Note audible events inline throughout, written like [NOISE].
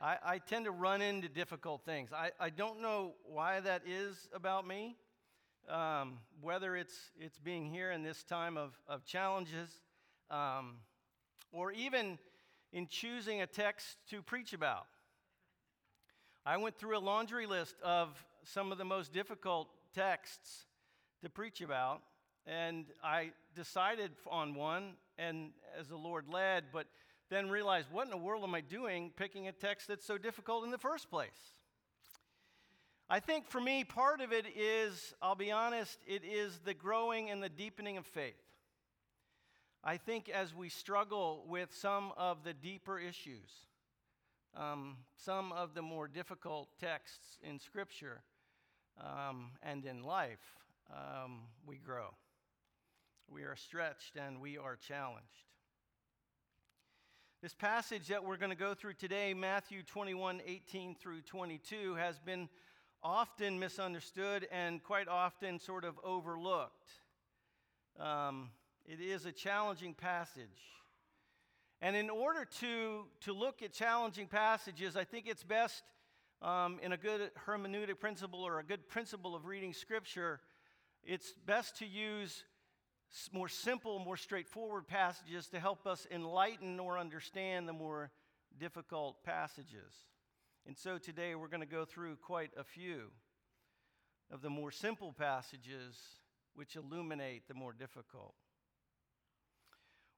I, I tend to run into difficult things. I, I don't know why that is about me, um, whether it's, it's being here in this time of, of challenges, um, or even in choosing a text to preach about. I went through a laundry list of some of the most difficult texts to preach about, and I decided on one, and as the Lord led, but then realize, what in the world am I doing picking a text that's so difficult in the first place? I think for me, part of it is, I'll be honest, it is the growing and the deepening of faith. I think as we struggle with some of the deeper issues, um, some of the more difficult texts in Scripture um, and in life, um, we grow. We are stretched and we are challenged. This passage that we're going to go through today, Matthew 21 18 through 22, has been often misunderstood and quite often sort of overlooked. Um, it is a challenging passage. And in order to, to look at challenging passages, I think it's best um, in a good hermeneutic principle or a good principle of reading Scripture, it's best to use more simple, more straightforward passages to help us enlighten or understand the more difficult passages. And so today we're going to go through quite a few of the more simple passages which illuminate the more difficult.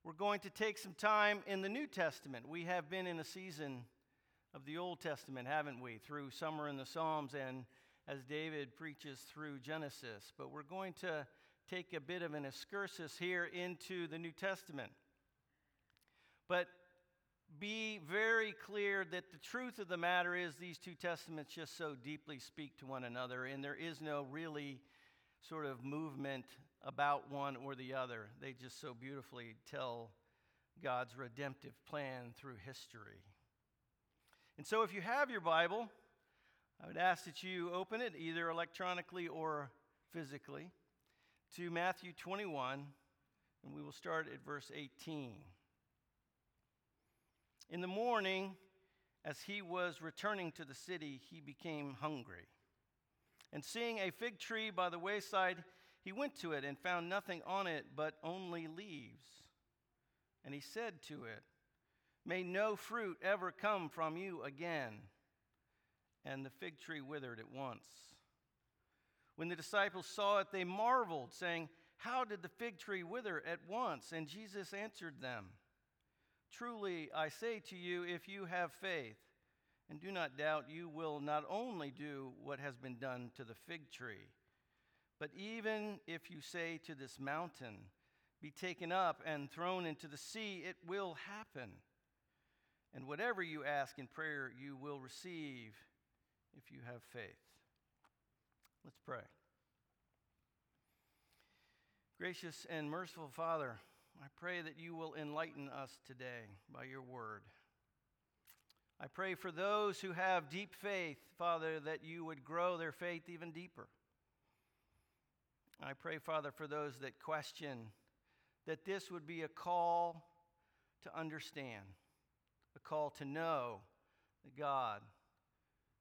We're going to take some time in the New Testament. We have been in a season of the Old Testament, haven't we? Through summer in the Psalms and as David preaches through Genesis. But we're going to take a bit of an excursus here into the New Testament. But be very clear that the truth of the matter is these two testaments just so deeply speak to one another, and there is no really sort of movement about one or the other. They just so beautifully tell God's redemptive plan through history. And so, if you have your Bible, I would ask that you open it either electronically or physically to Matthew 21, and we will start at verse 18. In the morning, as he was returning to the city, he became hungry. And seeing a fig tree by the wayside, he went to it and found nothing on it but only leaves. And he said to it, May no fruit ever come from you again. And the fig tree withered at once. When the disciples saw it, they marveled, saying, How did the fig tree wither at once? And Jesus answered them, Truly, I say to you, if you have faith, and do not doubt, you will not only do what has been done to the fig tree, but even if you say to this mountain, Be taken up and thrown into the sea, it will happen. And whatever you ask in prayer, you will receive if you have faith. Let's pray. Gracious and merciful Father, I pray that you will enlighten us today by your word. I pray for those who have deep faith, Father, that you would grow their faith even deeper. I pray, Father, for those that question, that this would be a call to understand, a call to know the God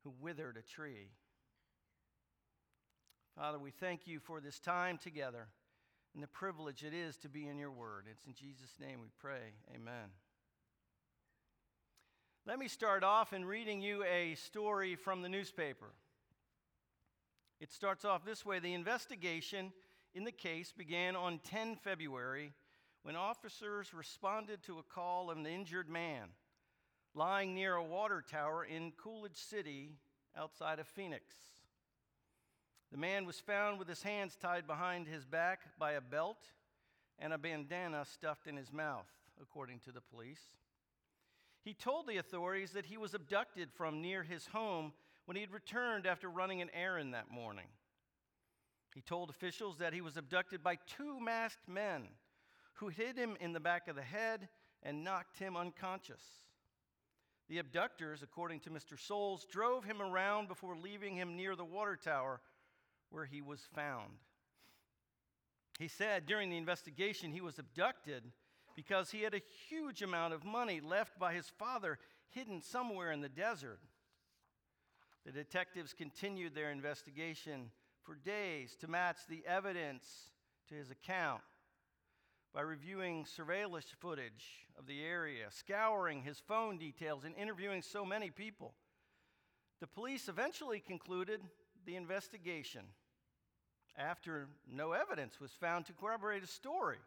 who withered a tree Father, we thank you for this time together and the privilege it is to be in your word. It's in Jesus' name we pray. Amen. Let me start off in reading you a story from the newspaper. It starts off this way The investigation in the case began on 10 February when officers responded to a call of an injured man lying near a water tower in Coolidge City outside of Phoenix. The man was found with his hands tied behind his back by a belt and a bandana stuffed in his mouth, according to the police. He told the authorities that he was abducted from near his home when he had returned after running an errand that morning. He told officials that he was abducted by two masked men who hit him in the back of the head and knocked him unconscious. The abductors, according to Mr. Soules, drove him around before leaving him near the water tower where he was found. He said during the investigation he was abducted because he had a huge amount of money left by his father hidden somewhere in the desert. The detectives continued their investigation for days to match the evidence to his account by reviewing surveillance footage of the area, scouring his phone details, and interviewing so many people. The police eventually concluded the investigation after no evidence was found to corroborate his story.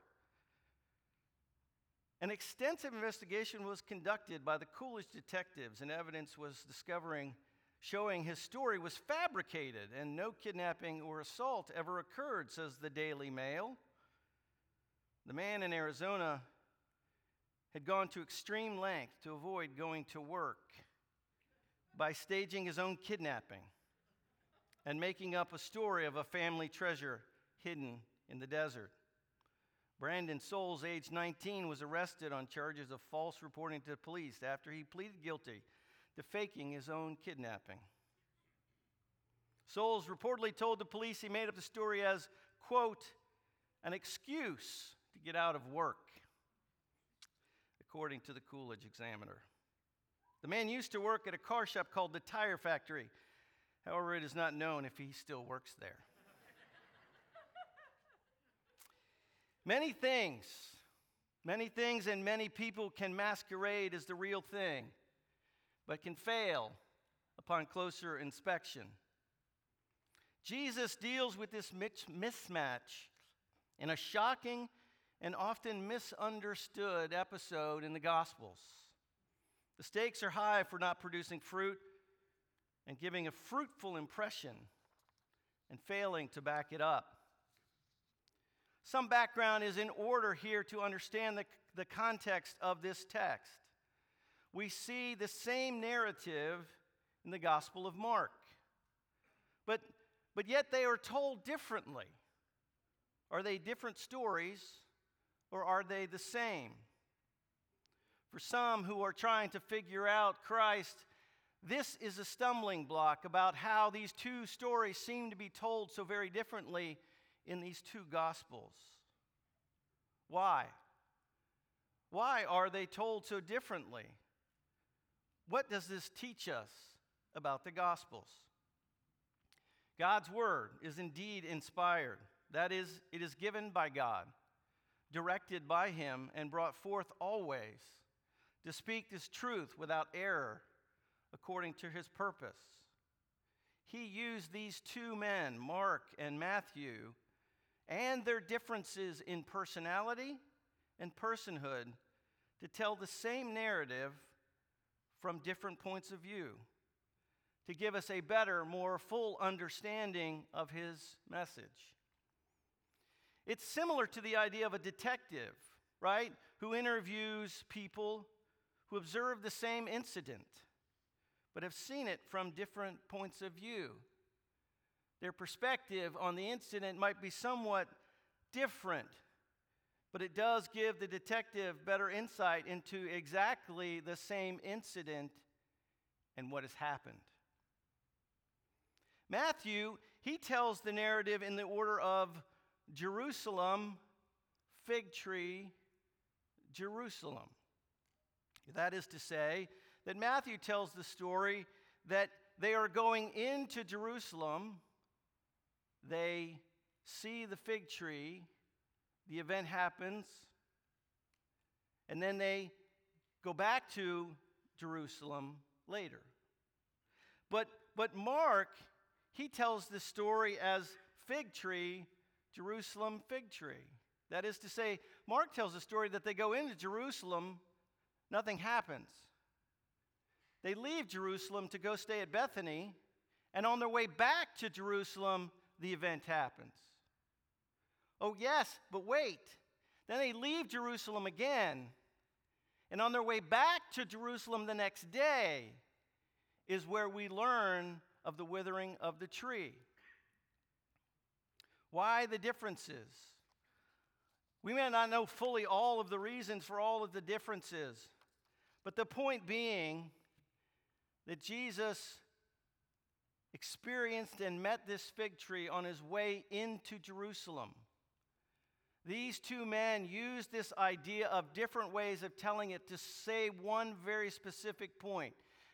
An extensive investigation was conducted by the Coolidge detectives, and evidence was discovering showing his story was fabricated and no kidnapping or assault ever occurred, says the Daily Mail. The man in Arizona had gone to extreme length to avoid going to work by staging his own kidnapping and making up a story of a family treasure hidden in the desert. Brandon Soules, age 19, was arrested on charges of false reporting to police after he pleaded guilty to faking his own kidnapping. Soules reportedly told the police he made up the story as, quote, an excuse to get out of work, according to the Coolidge Examiner. The man used to work at a car shop called the Tire Factory. However, it is not known if he still works there. [LAUGHS] many things, many things, and many people can masquerade as the real thing, but can fail upon closer inspection. Jesus deals with this mismatch in a shocking and often misunderstood episode in the Gospels. The stakes are high for not producing fruit and giving a fruitful impression and failing to back it up. Some background is in order here to understand the, the context of this text. We see the same narrative in the Gospel of Mark, but, but yet they are told differently. Are they different stories or are they the same? For some who are trying to figure out Christ, this is a stumbling block about how these two stories seem to be told so very differently in these two Gospels. Why? Why are they told so differently? What does this teach us about the Gospels? God's Word is indeed inspired. That is, it is given by God, directed by Him, and brought forth always to speak this truth without error according to His purpose. He used these two men, Mark and Matthew, and their differences in personality and personhood to tell the same narrative from different points of view, to give us a better, more full understanding of his message. It's similar to the idea of a detective, right, who interviews people who observe the same incident, but have seen it from different points of view. Their perspective on the incident might be somewhat different, but it does give the detective better insight into exactly the same incident and what has happened. Matthew, he tells the narrative in the order of Jerusalem, fig tree, Jerusalem. That is to say, that Matthew tells the story that they are going into Jerusalem, they see the fig tree, the event happens, and then they go back to Jerusalem later. But, but Mark, he tells the story as fig tree, Jerusalem fig tree. That is to say, Mark tells the story that they go into Jerusalem, nothing happens. They leave Jerusalem to go stay at Bethany, and on their way back to Jerusalem, the event happens. Oh, yes, but wait. Then they leave Jerusalem again, and on their way back to Jerusalem the next day is where we learn of the withering of the tree. Why the differences? We may not know fully all of the reasons for all of the differences, but the point being that Jesus experienced and met this fig tree on his way into Jerusalem. These two men used this idea of different ways of telling it to say one very specific point.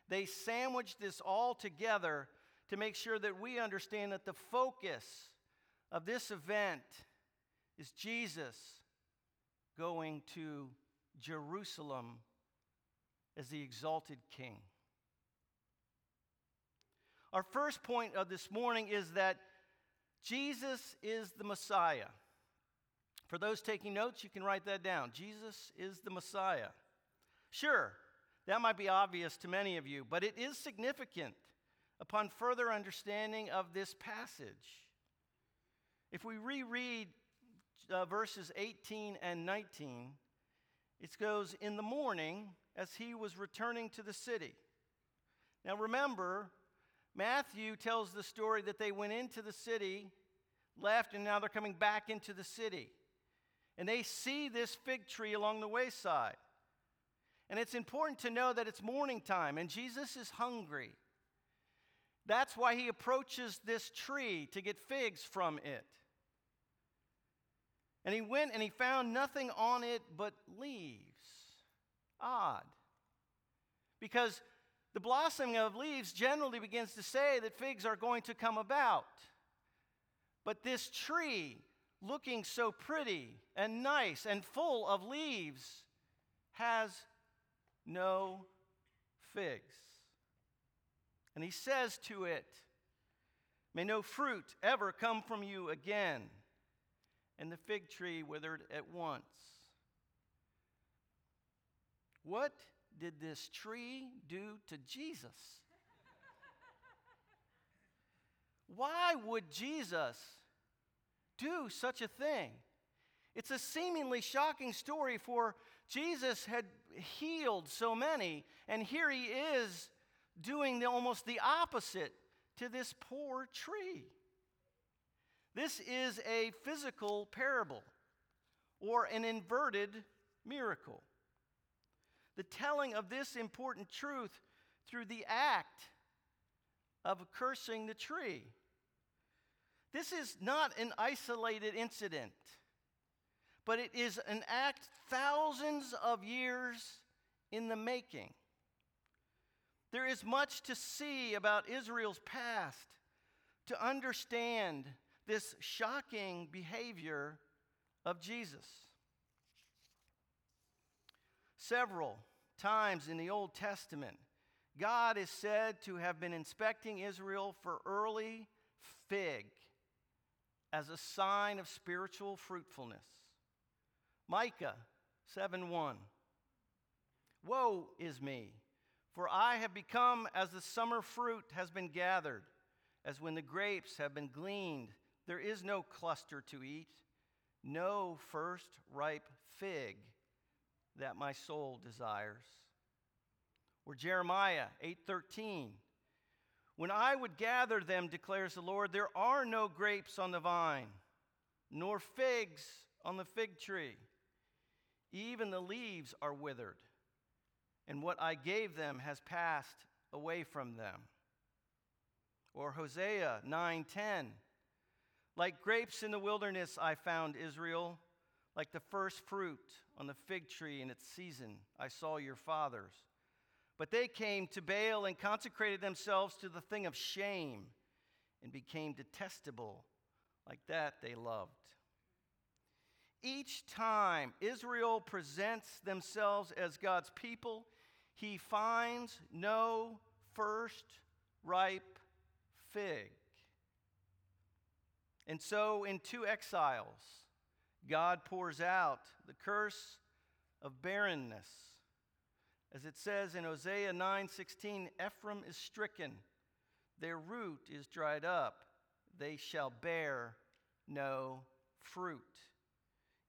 They sandwiched this all together to make sure that we understand that the focus of this event is Jesus going to Jerusalem as the exalted king. Our first point of this morning is that Jesus is the Messiah. For those taking notes, you can write that down. Jesus is the Messiah. Sure, that might be obvious to many of you, but it is significant upon further understanding of this passage. If we reread uh, verses 18 and 19, it goes, In the morning, as he was returning to the city. Now remember, Matthew tells the story that they went into the city, left, and now they're coming back into the city. And they see this fig tree along the wayside. And it's important to know that it's morning time and Jesus is hungry. That's why he approaches this tree to get figs from it. And he went and he found nothing on it but leaves. Odd. Because the blossoming of leaves generally begins to say that figs are going to come about. But this tree, looking so pretty and nice and full of leaves, has no figs. And he says to it, May no fruit ever come from you again. And the fig tree withered at once. What did this tree do to Jesus? Why would Jesus do such a thing? It's a seemingly shocking story, for Jesus had healed so many, and here he is doing the, almost the opposite to this poor tree. This is a physical parable or an inverted miracle. The telling of this important truth through the act of cursing the tree. This is not an isolated incident, but it is an act thousands of years in the making. There is much to see about Israel's past to understand this shocking behavior of Jesus. Several times in the Old Testament, God is said to have been inspecting Israel for early fig as a sign of spiritual fruitfulness. Micah 7 1. Woe is me, for I have become as the summer fruit has been gathered, as when the grapes have been gleaned. There is no cluster to eat, no first ripe fig that my soul desires. Or Jeremiah 8:13. When I would gather them, declares the Lord, there are no grapes on the vine, nor figs on the fig tree. Even the leaves are withered, and what I gave them has passed away from them. Or Hosea 9:10. Like grapes in the wilderness I found Israel, like the first fruit on the fig tree in its season I saw your fathers. But they came to Baal and consecrated themselves to the thing of shame and became detestable. Like that, they loved. Each time Israel presents themselves as God's people, he finds no first ripe fig. And so, in two exiles, God pours out the curse of barrenness as it says in Hosea 9:16, Ephraim is stricken, their root is dried up, they shall bear no fruit.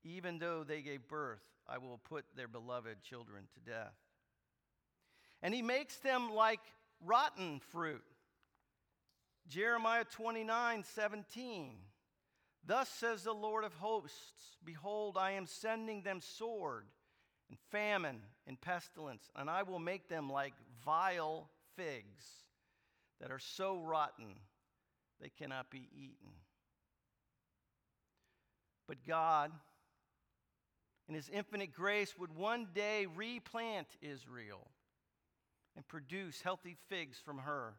Even though they gave birth, I will put their beloved children to death. And he makes them like rotten fruit. Jeremiah 29 17. Thus says the Lord of hosts Behold, I am sending them sword and famine and pestilence, and I will make them like vile figs that are so rotten they cannot be eaten. But God in his infinite grace, would one day replant Israel and produce healthy figs from her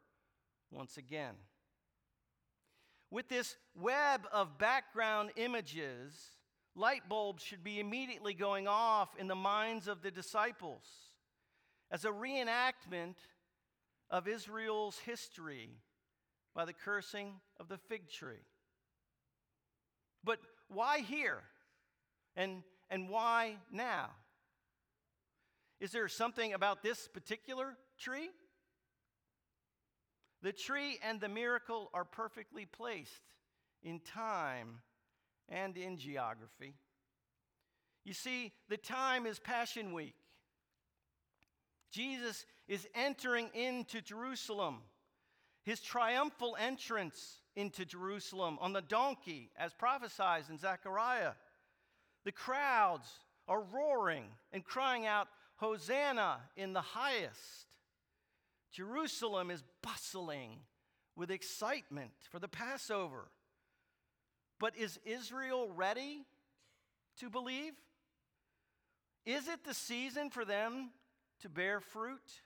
once again. With this web of background images, light bulbs should be immediately going off in the minds of the disciples as a reenactment of Israel's history by the cursing of the fig tree. But why here? And, and why now? Is there something about this particular tree? The tree and the miracle are perfectly placed in time and in geography. You see, the time is Passion Week. Jesus is entering into Jerusalem, his triumphal entrance into Jerusalem on the donkey, as prophesied in Zechariah. The crowds are roaring and crying out, Hosanna in the highest. Jerusalem is bustling with excitement for the Passover. But is Israel ready to believe? Is it the season for them to bear fruit?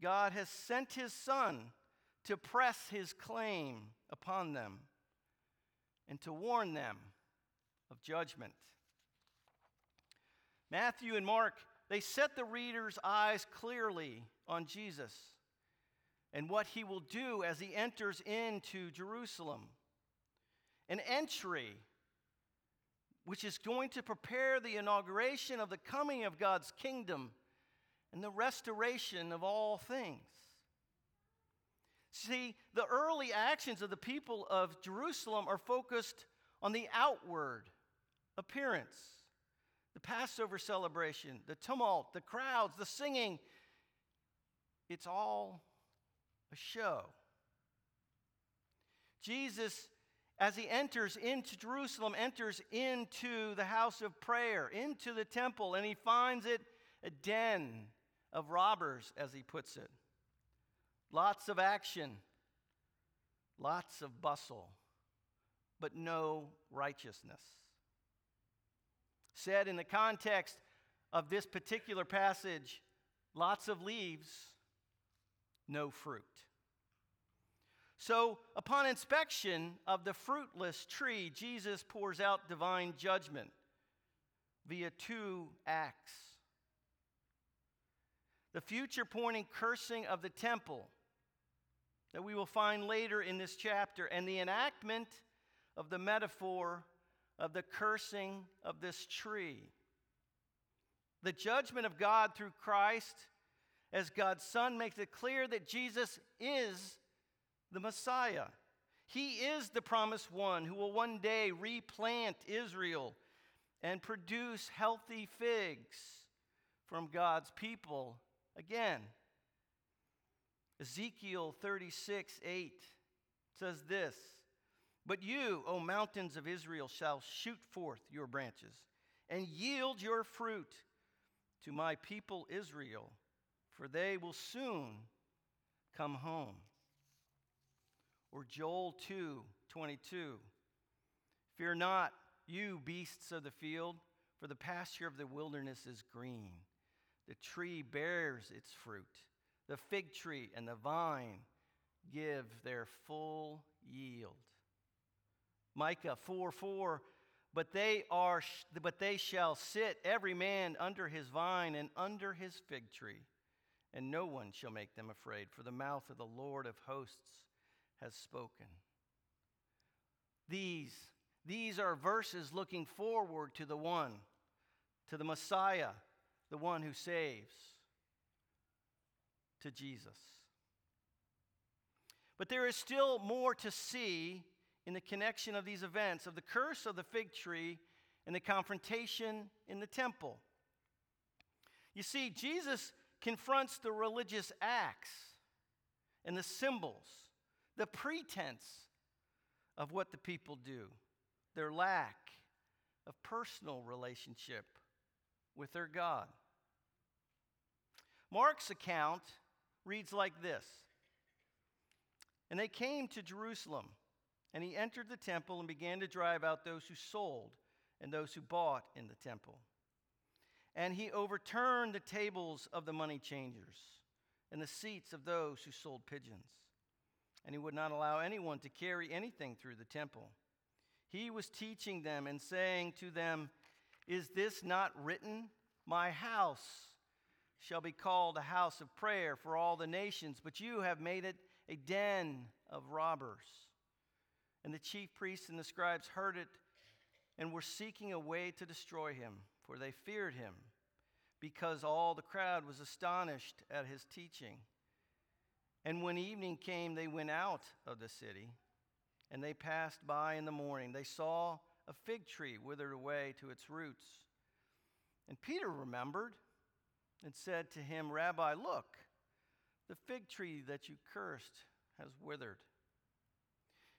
God has sent his son to press his claim upon them and to warn them of judgment. Matthew and Mark, they set the reader's eyes clearly on Jesus and what he will do as he enters into Jerusalem. An entry which is going to prepare the inauguration of the coming of God's kingdom and the restoration of all things. See, the early actions of the people of Jerusalem are focused on the outward appearance the Passover celebration, the tumult, the crowds, the singing. It's all a show. Jesus, as he enters into Jerusalem, enters into the house of prayer, into the temple, and he finds it a den of robbers, as he puts it. Lots of action, lots of bustle, but no righteousness. Said in the context of this particular passage, lots of leaves, no fruit. So, upon inspection of the fruitless tree, Jesus pours out divine judgment via two acts. The future pointing cursing of the temple that we will find later in this chapter, and the enactment of the metaphor of the cursing of this tree. The judgment of God through Christ as God's Son makes it clear that Jesus is the Messiah. He is the promised one who will one day replant Israel and produce healthy figs from God's people again. Ezekiel 36, 8 says this But you, O mountains of Israel, shall shoot forth your branches and yield your fruit to my people Israel, for they will soon come home. Or Joel 2, 22. Fear not, you beasts of the field, for the pasture of the wilderness is green. The tree bears its fruit the fig tree and the vine give their full yield. Micah 4 4, but they, are, but they shall sit every man under his vine and under his fig tree, and no one shall make them afraid, for the mouth of the Lord of hosts has spoken. These, these are verses looking forward to the one, to the Messiah, the one who saves to Jesus. But there is still more to see in the connection of these events of the curse of the fig tree and the confrontation in the temple. You see, Jesus confronts the religious acts and the symbols, the pretense of what the people do, their lack of personal relationship with their God. Mark's account reads like this And they came to Jerusalem, and he entered the temple and began to drive out those who sold and those who bought in the temple. And he overturned the tables of the money changers and the seats of those who sold pigeons. And he would not allow anyone to carry anything through the temple. He was teaching them and saying to them, Is this not written? My house shall be called a house of prayer for all the nations, but you have made it a den of robbers. And the chief priests and the scribes heard it and were seeking a way to destroy him, for they feared him, because all the crowd was astonished at his teaching. And when evening came, they went out of the city, and they passed by in the morning. They saw a fig tree withered away to its roots. And Peter remembered and said to him, Rabbi, look, the fig tree that you cursed has withered.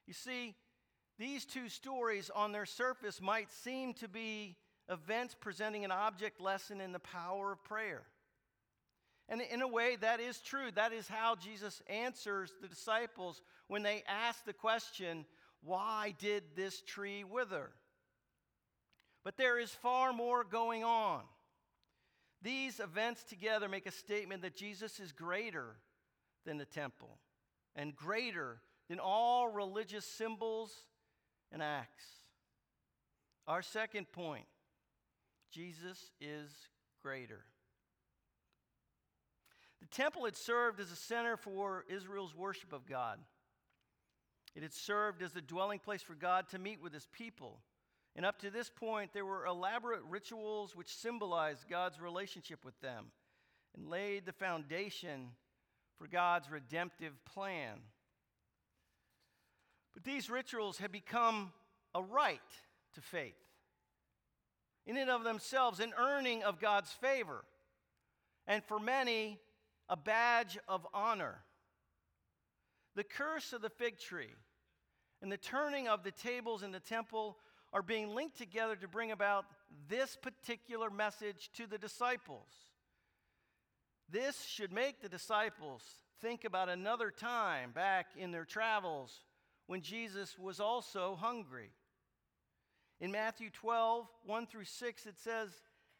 You see, these two stories on their surface might seem to be events presenting an object lesson in the power of prayer. And in a way, that is true. That is how Jesus answers the disciples when they ask the question, Why did this tree wither? But there is far more going on. These events together make a statement that Jesus is greater than the temple and greater than all religious symbols and acts. Our second point Jesus is greater. The temple had served as a center for Israel's worship of God. It had served as the dwelling place for God to meet with his people. And up to this point, there were elaborate rituals which symbolized God's relationship with them and laid the foundation for God's redemptive plan. But these rituals had become a right to faith, in and of themselves, an earning of God's favor, and for many, a badge of honor. The curse of the fig tree and the turning of the tables in the temple are being linked together to bring about this particular message to the disciples. This should make the disciples think about another time back in their travels when Jesus was also hungry. In Matthew 12, 1 through 6, it says,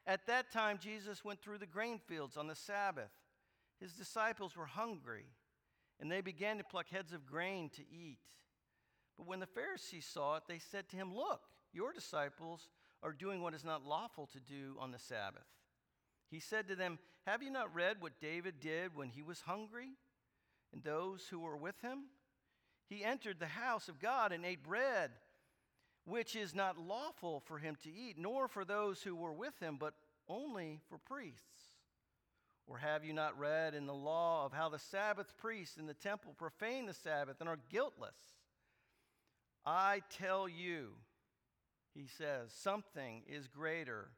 At that time Jesus went through the grain fields on the Sabbath. His disciples were hungry, and they began to pluck heads of grain to eat. But when the Pharisees saw it, they said to him, Look, your disciples are doing what is not lawful to do on the Sabbath. He said to them, Have you not read what David did when he was hungry, and those who were with him? He entered the house of God and ate bread, which is not lawful for him to eat, nor for those who were with him, but only for priests. Or have you not read in the law of how the Sabbath priests in the temple profane the Sabbath and are guiltless? I tell you, he says, something is greater,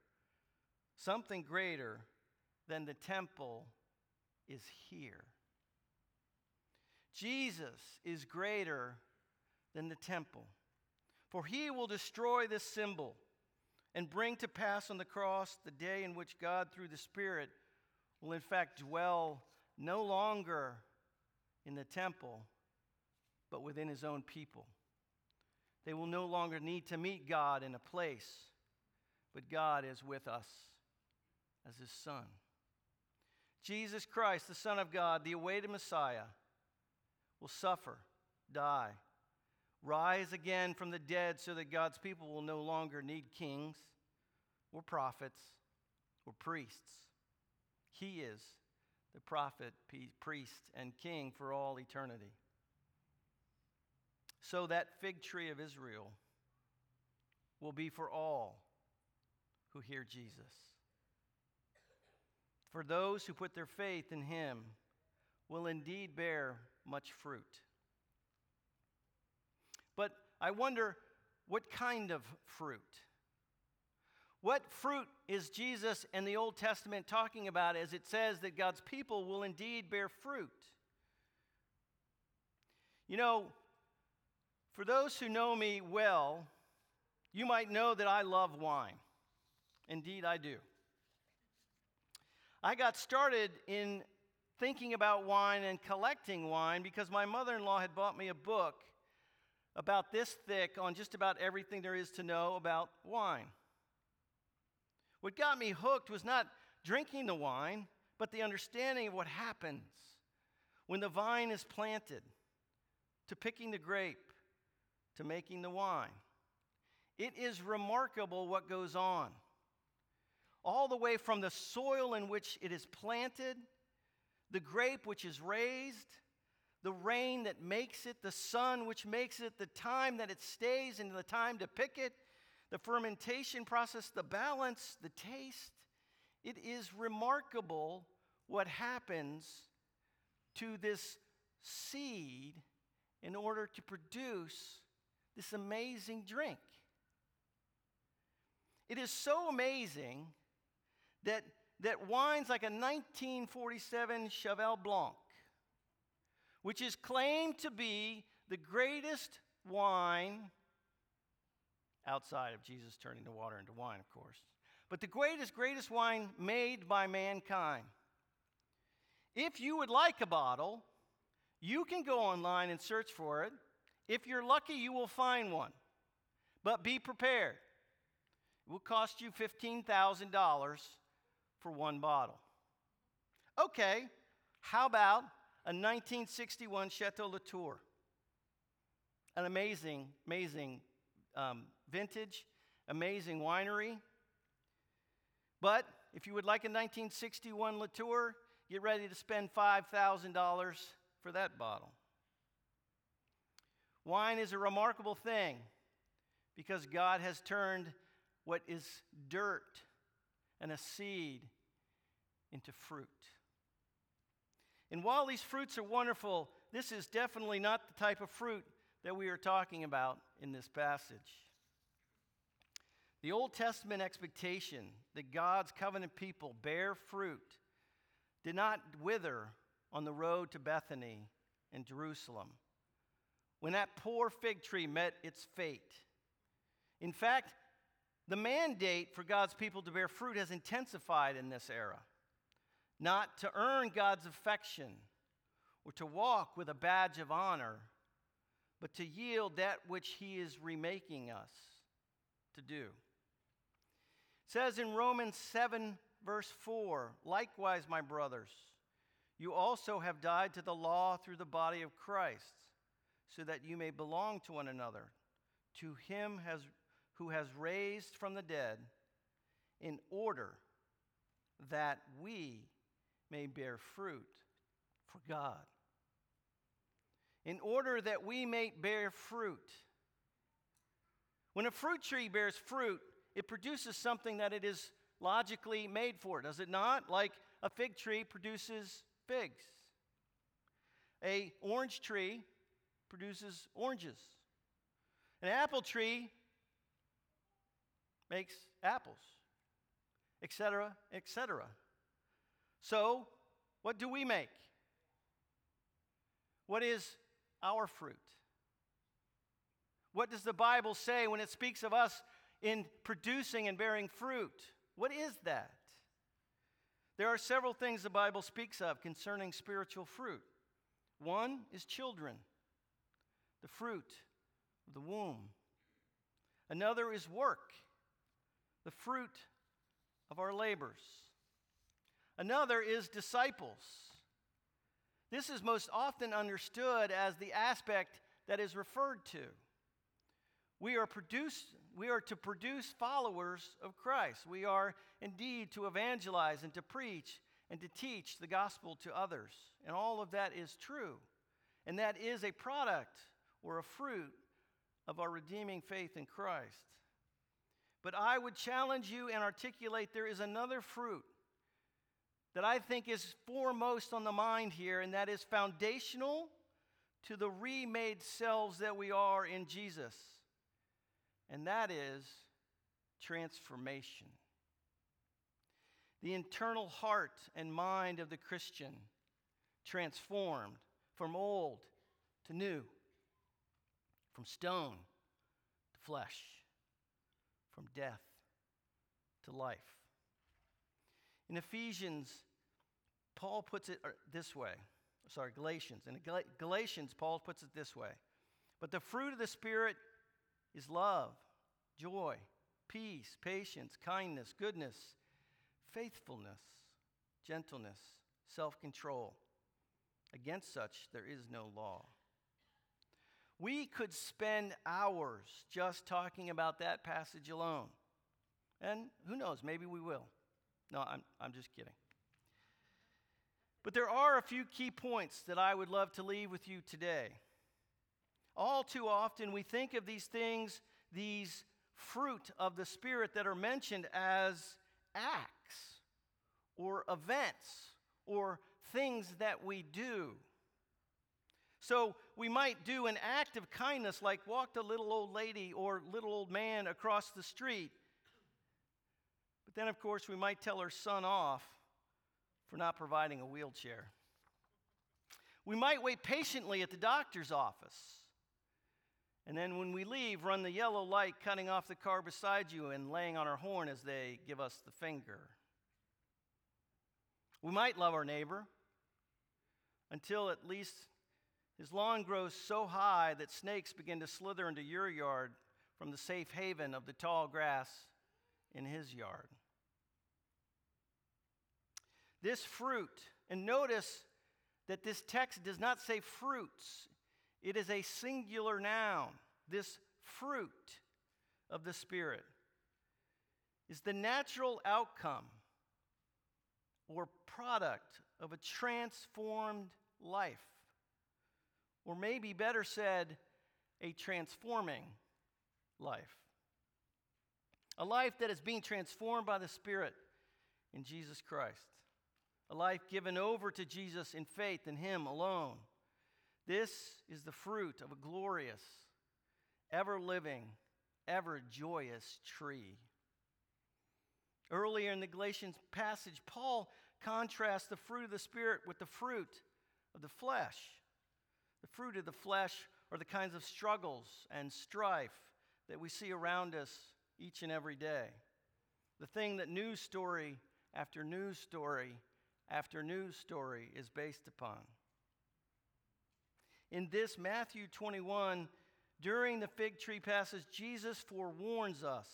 something greater than the temple is here. Jesus is greater than the temple, for he will destroy this symbol and bring to pass on the cross the day in which God, through the Spirit, will in fact dwell no longer in the temple, but within his own people. They will no longer need to meet God in a place, but God is with us as his Son. Jesus Christ, the Son of God, the awaited Messiah, will suffer, die, rise again from the dead so that God's people will no longer need kings or prophets or priests. He is the prophet, priest, and king for all eternity. So that fig tree of Israel will be for all who hear Jesus. For those who put their faith in him will indeed bear much fruit. I wonder what kind of fruit? What fruit is Jesus and the Old Testament talking about as it says that God's people will indeed bear fruit? You know, for those who know me well, you might know that I love wine. Indeed, I do. I got started in thinking about wine and collecting wine because my mother in law had bought me a book about this thick on just about everything there is to know about wine. What got me hooked was not drinking the wine, but the understanding of what happens when the vine is planted, to picking the grape, to making the wine. It is remarkable what goes on. All the way from the soil in which it is planted, the grape which is raised, the rain that makes it, the sun which makes it, the time that it stays, and the time to pick it, the fermentation process, the balance, the taste. It is remarkable what happens to this seed in order to produce this amazing drink. It is so amazing that, that wines like a 1947 Cheval Blanc, which is claimed to be the greatest wine outside of Jesus turning the water into wine, of course, but the greatest, greatest wine made by mankind. If you would like a bottle, you can go online and search for it. If you're lucky, you will find one. But be prepared. It will cost you $15,000 for one bottle. Okay, how about a 1961 Chateau Latour? An amazing, amazing um, vintage, amazing winery. But if you would like a 1961 Latour, get ready to spend $5,000 for that bottle. Wine is a remarkable thing because God has turned what is dirt and a seed into fruit. And while these fruits are wonderful, this is definitely not the type of fruit that we are talking about in this passage. The Old Testament expectation that God's covenant people bear fruit did not wither on the road to Bethany and Jerusalem when that poor fig tree met its fate. In fact, the mandate for God's people to bear fruit has intensified in this era. Not to earn God's affection or to walk with a badge of honor, but to yield that which He is remaking us to do. It says in Romans 7, verse 4 Likewise, my brothers, you also have died to the law through the body of Christ, so that you may belong to one another. To him has, who has raised from the dead, in order that we may bear fruit for God. In order that we may bear fruit. When a fruit tree bears fruit, it produces something that it is logically made for, does it not? Like a fig tree produces figs. A orange tree produces oranges. An apple tree makes apples, etc., etc. So, what do we make? What is our fruit? What does the Bible say when it speaks of us in producing and bearing fruit? What is that? There are several things the Bible speaks of concerning spiritual fruit. One is children, the fruit of the womb. Another is work, the fruit of our labors. Another is disciples. This is most often understood as the aspect that is referred to. We are, produce, we are to produce followers of Christ. We are indeed to evangelize and to preach and to teach the gospel to others. And all of that is true. And that is a product or a fruit of our redeeming faith in Christ. But I would challenge you and articulate there is another fruit that I think is foremost on the mind here, and that is foundational to the remade selves that we are in Jesus and that is transformation. The internal heart and mind of the Christian transformed from old to new, from stone to flesh, from death to life. In Ephesians, Paul puts it this way. Sorry, Galatians. In Galatians, Paul puts it this way. But the fruit of the Spirit is love, joy, peace, patience, kindness, goodness, faithfulness, gentleness, self control. Against such there is no law. We could spend hours just talking about that passage alone. And who knows, maybe we will. No, I'm, I'm just kidding. But there are a few key points that I would love to leave with you today. All too often, we think of these things, these fruit of the Spirit that are mentioned as acts or events or things that we do. So we might do an act of kindness like walk the little old lady or little old man across the street. But then, of course, we might tell our son off for not providing a wheelchair. We might wait patiently at the doctor's office. And then when we leave, run the yellow light cutting off the car beside you and laying on our horn as they give us the finger. We might love our neighbor until at least his lawn grows so high that snakes begin to slither into your yard from the safe haven of the tall grass in his yard. This fruit, and notice that this text does not say fruits, it is a singular noun. This fruit of the Spirit is the natural outcome or product of a transformed life. Or maybe better said, a transforming life. A life that is being transformed by the Spirit in Jesus Christ. A life given over to Jesus in faith in Him alone. This is the fruit of a glorious, ever living, ever joyous tree. Earlier in the Galatians passage, Paul contrasts the fruit of the Spirit with the fruit of the flesh. The fruit of the flesh are the kinds of struggles and strife that we see around us each and every day. The thing that news story after news story after news story is based upon. In this Matthew 21, during the fig tree passage, Jesus forewarns us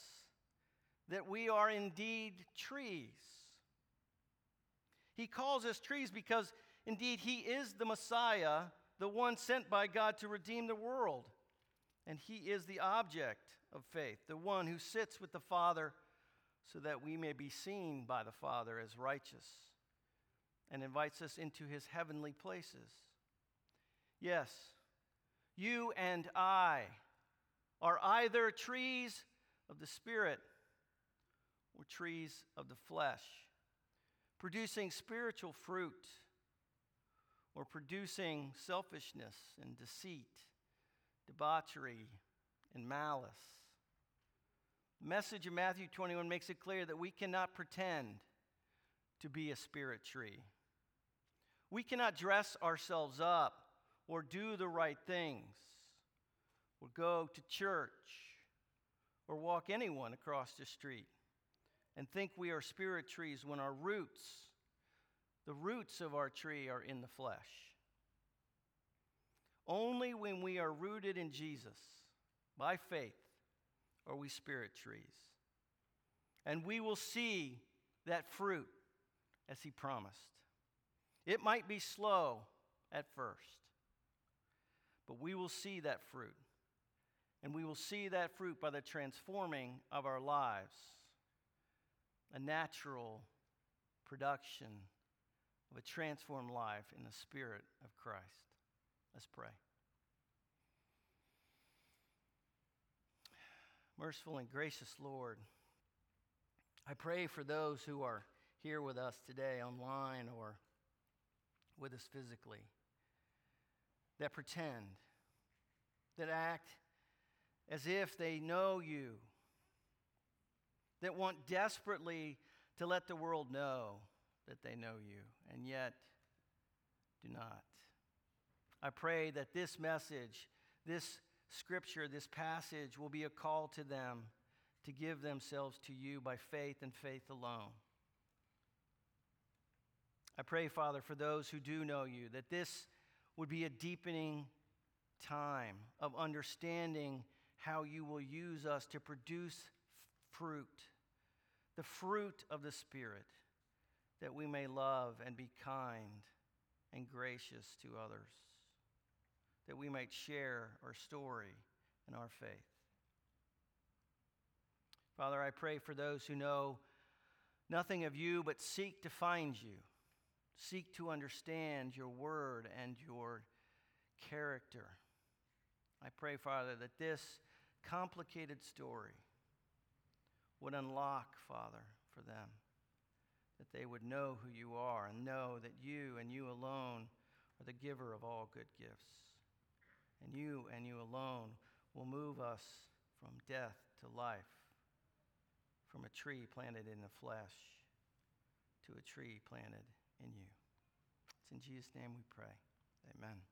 that we are indeed trees. He calls us trees because indeed He is the Messiah the one sent by God to redeem the world. And he is the object of faith, the one who sits with the Father so that we may be seen by the Father as righteous and invites us into his heavenly places. Yes, you and I are either trees of the Spirit or trees of the flesh, producing spiritual fruit or producing selfishness and deceit, debauchery, and malice. The message of Matthew 21 makes it clear that we cannot pretend to be a spirit tree. We cannot dress ourselves up or do the right things or go to church or walk anyone across the street and think we are spirit trees when our roots the roots of our tree are in the flesh. Only when we are rooted in Jesus by faith are we spirit trees. And we will see that fruit as he promised. It might be slow at first, but we will see that fruit. And we will see that fruit by the transforming of our lives, a natural production of a transformed life in the Spirit of Christ. Let's pray. Merciful and gracious Lord, I pray for those who are here with us today online or with us physically that pretend, that act as if they know you, that want desperately to let the world know that they know you, and yet do not. I pray that this message, this scripture, this passage will be a call to them to give themselves to you by faith and faith alone. I pray, Father, for those who do know you, that this would be a deepening time of understanding how you will use us to produce fruit, the fruit of the Spirit, that we may love and be kind and gracious to others, that we might share our story and our faith. Father, I pray for those who know nothing of you but seek to find you, seek to understand your word and your character. I pray, Father, that this complicated story would unlock, Father, for them, that they would know who you are and know that you and you alone are the giver of all good gifts. And you and you alone will move us from death to life, from a tree planted in the flesh to a tree planted in you. It's in Jesus' name we pray. Amen.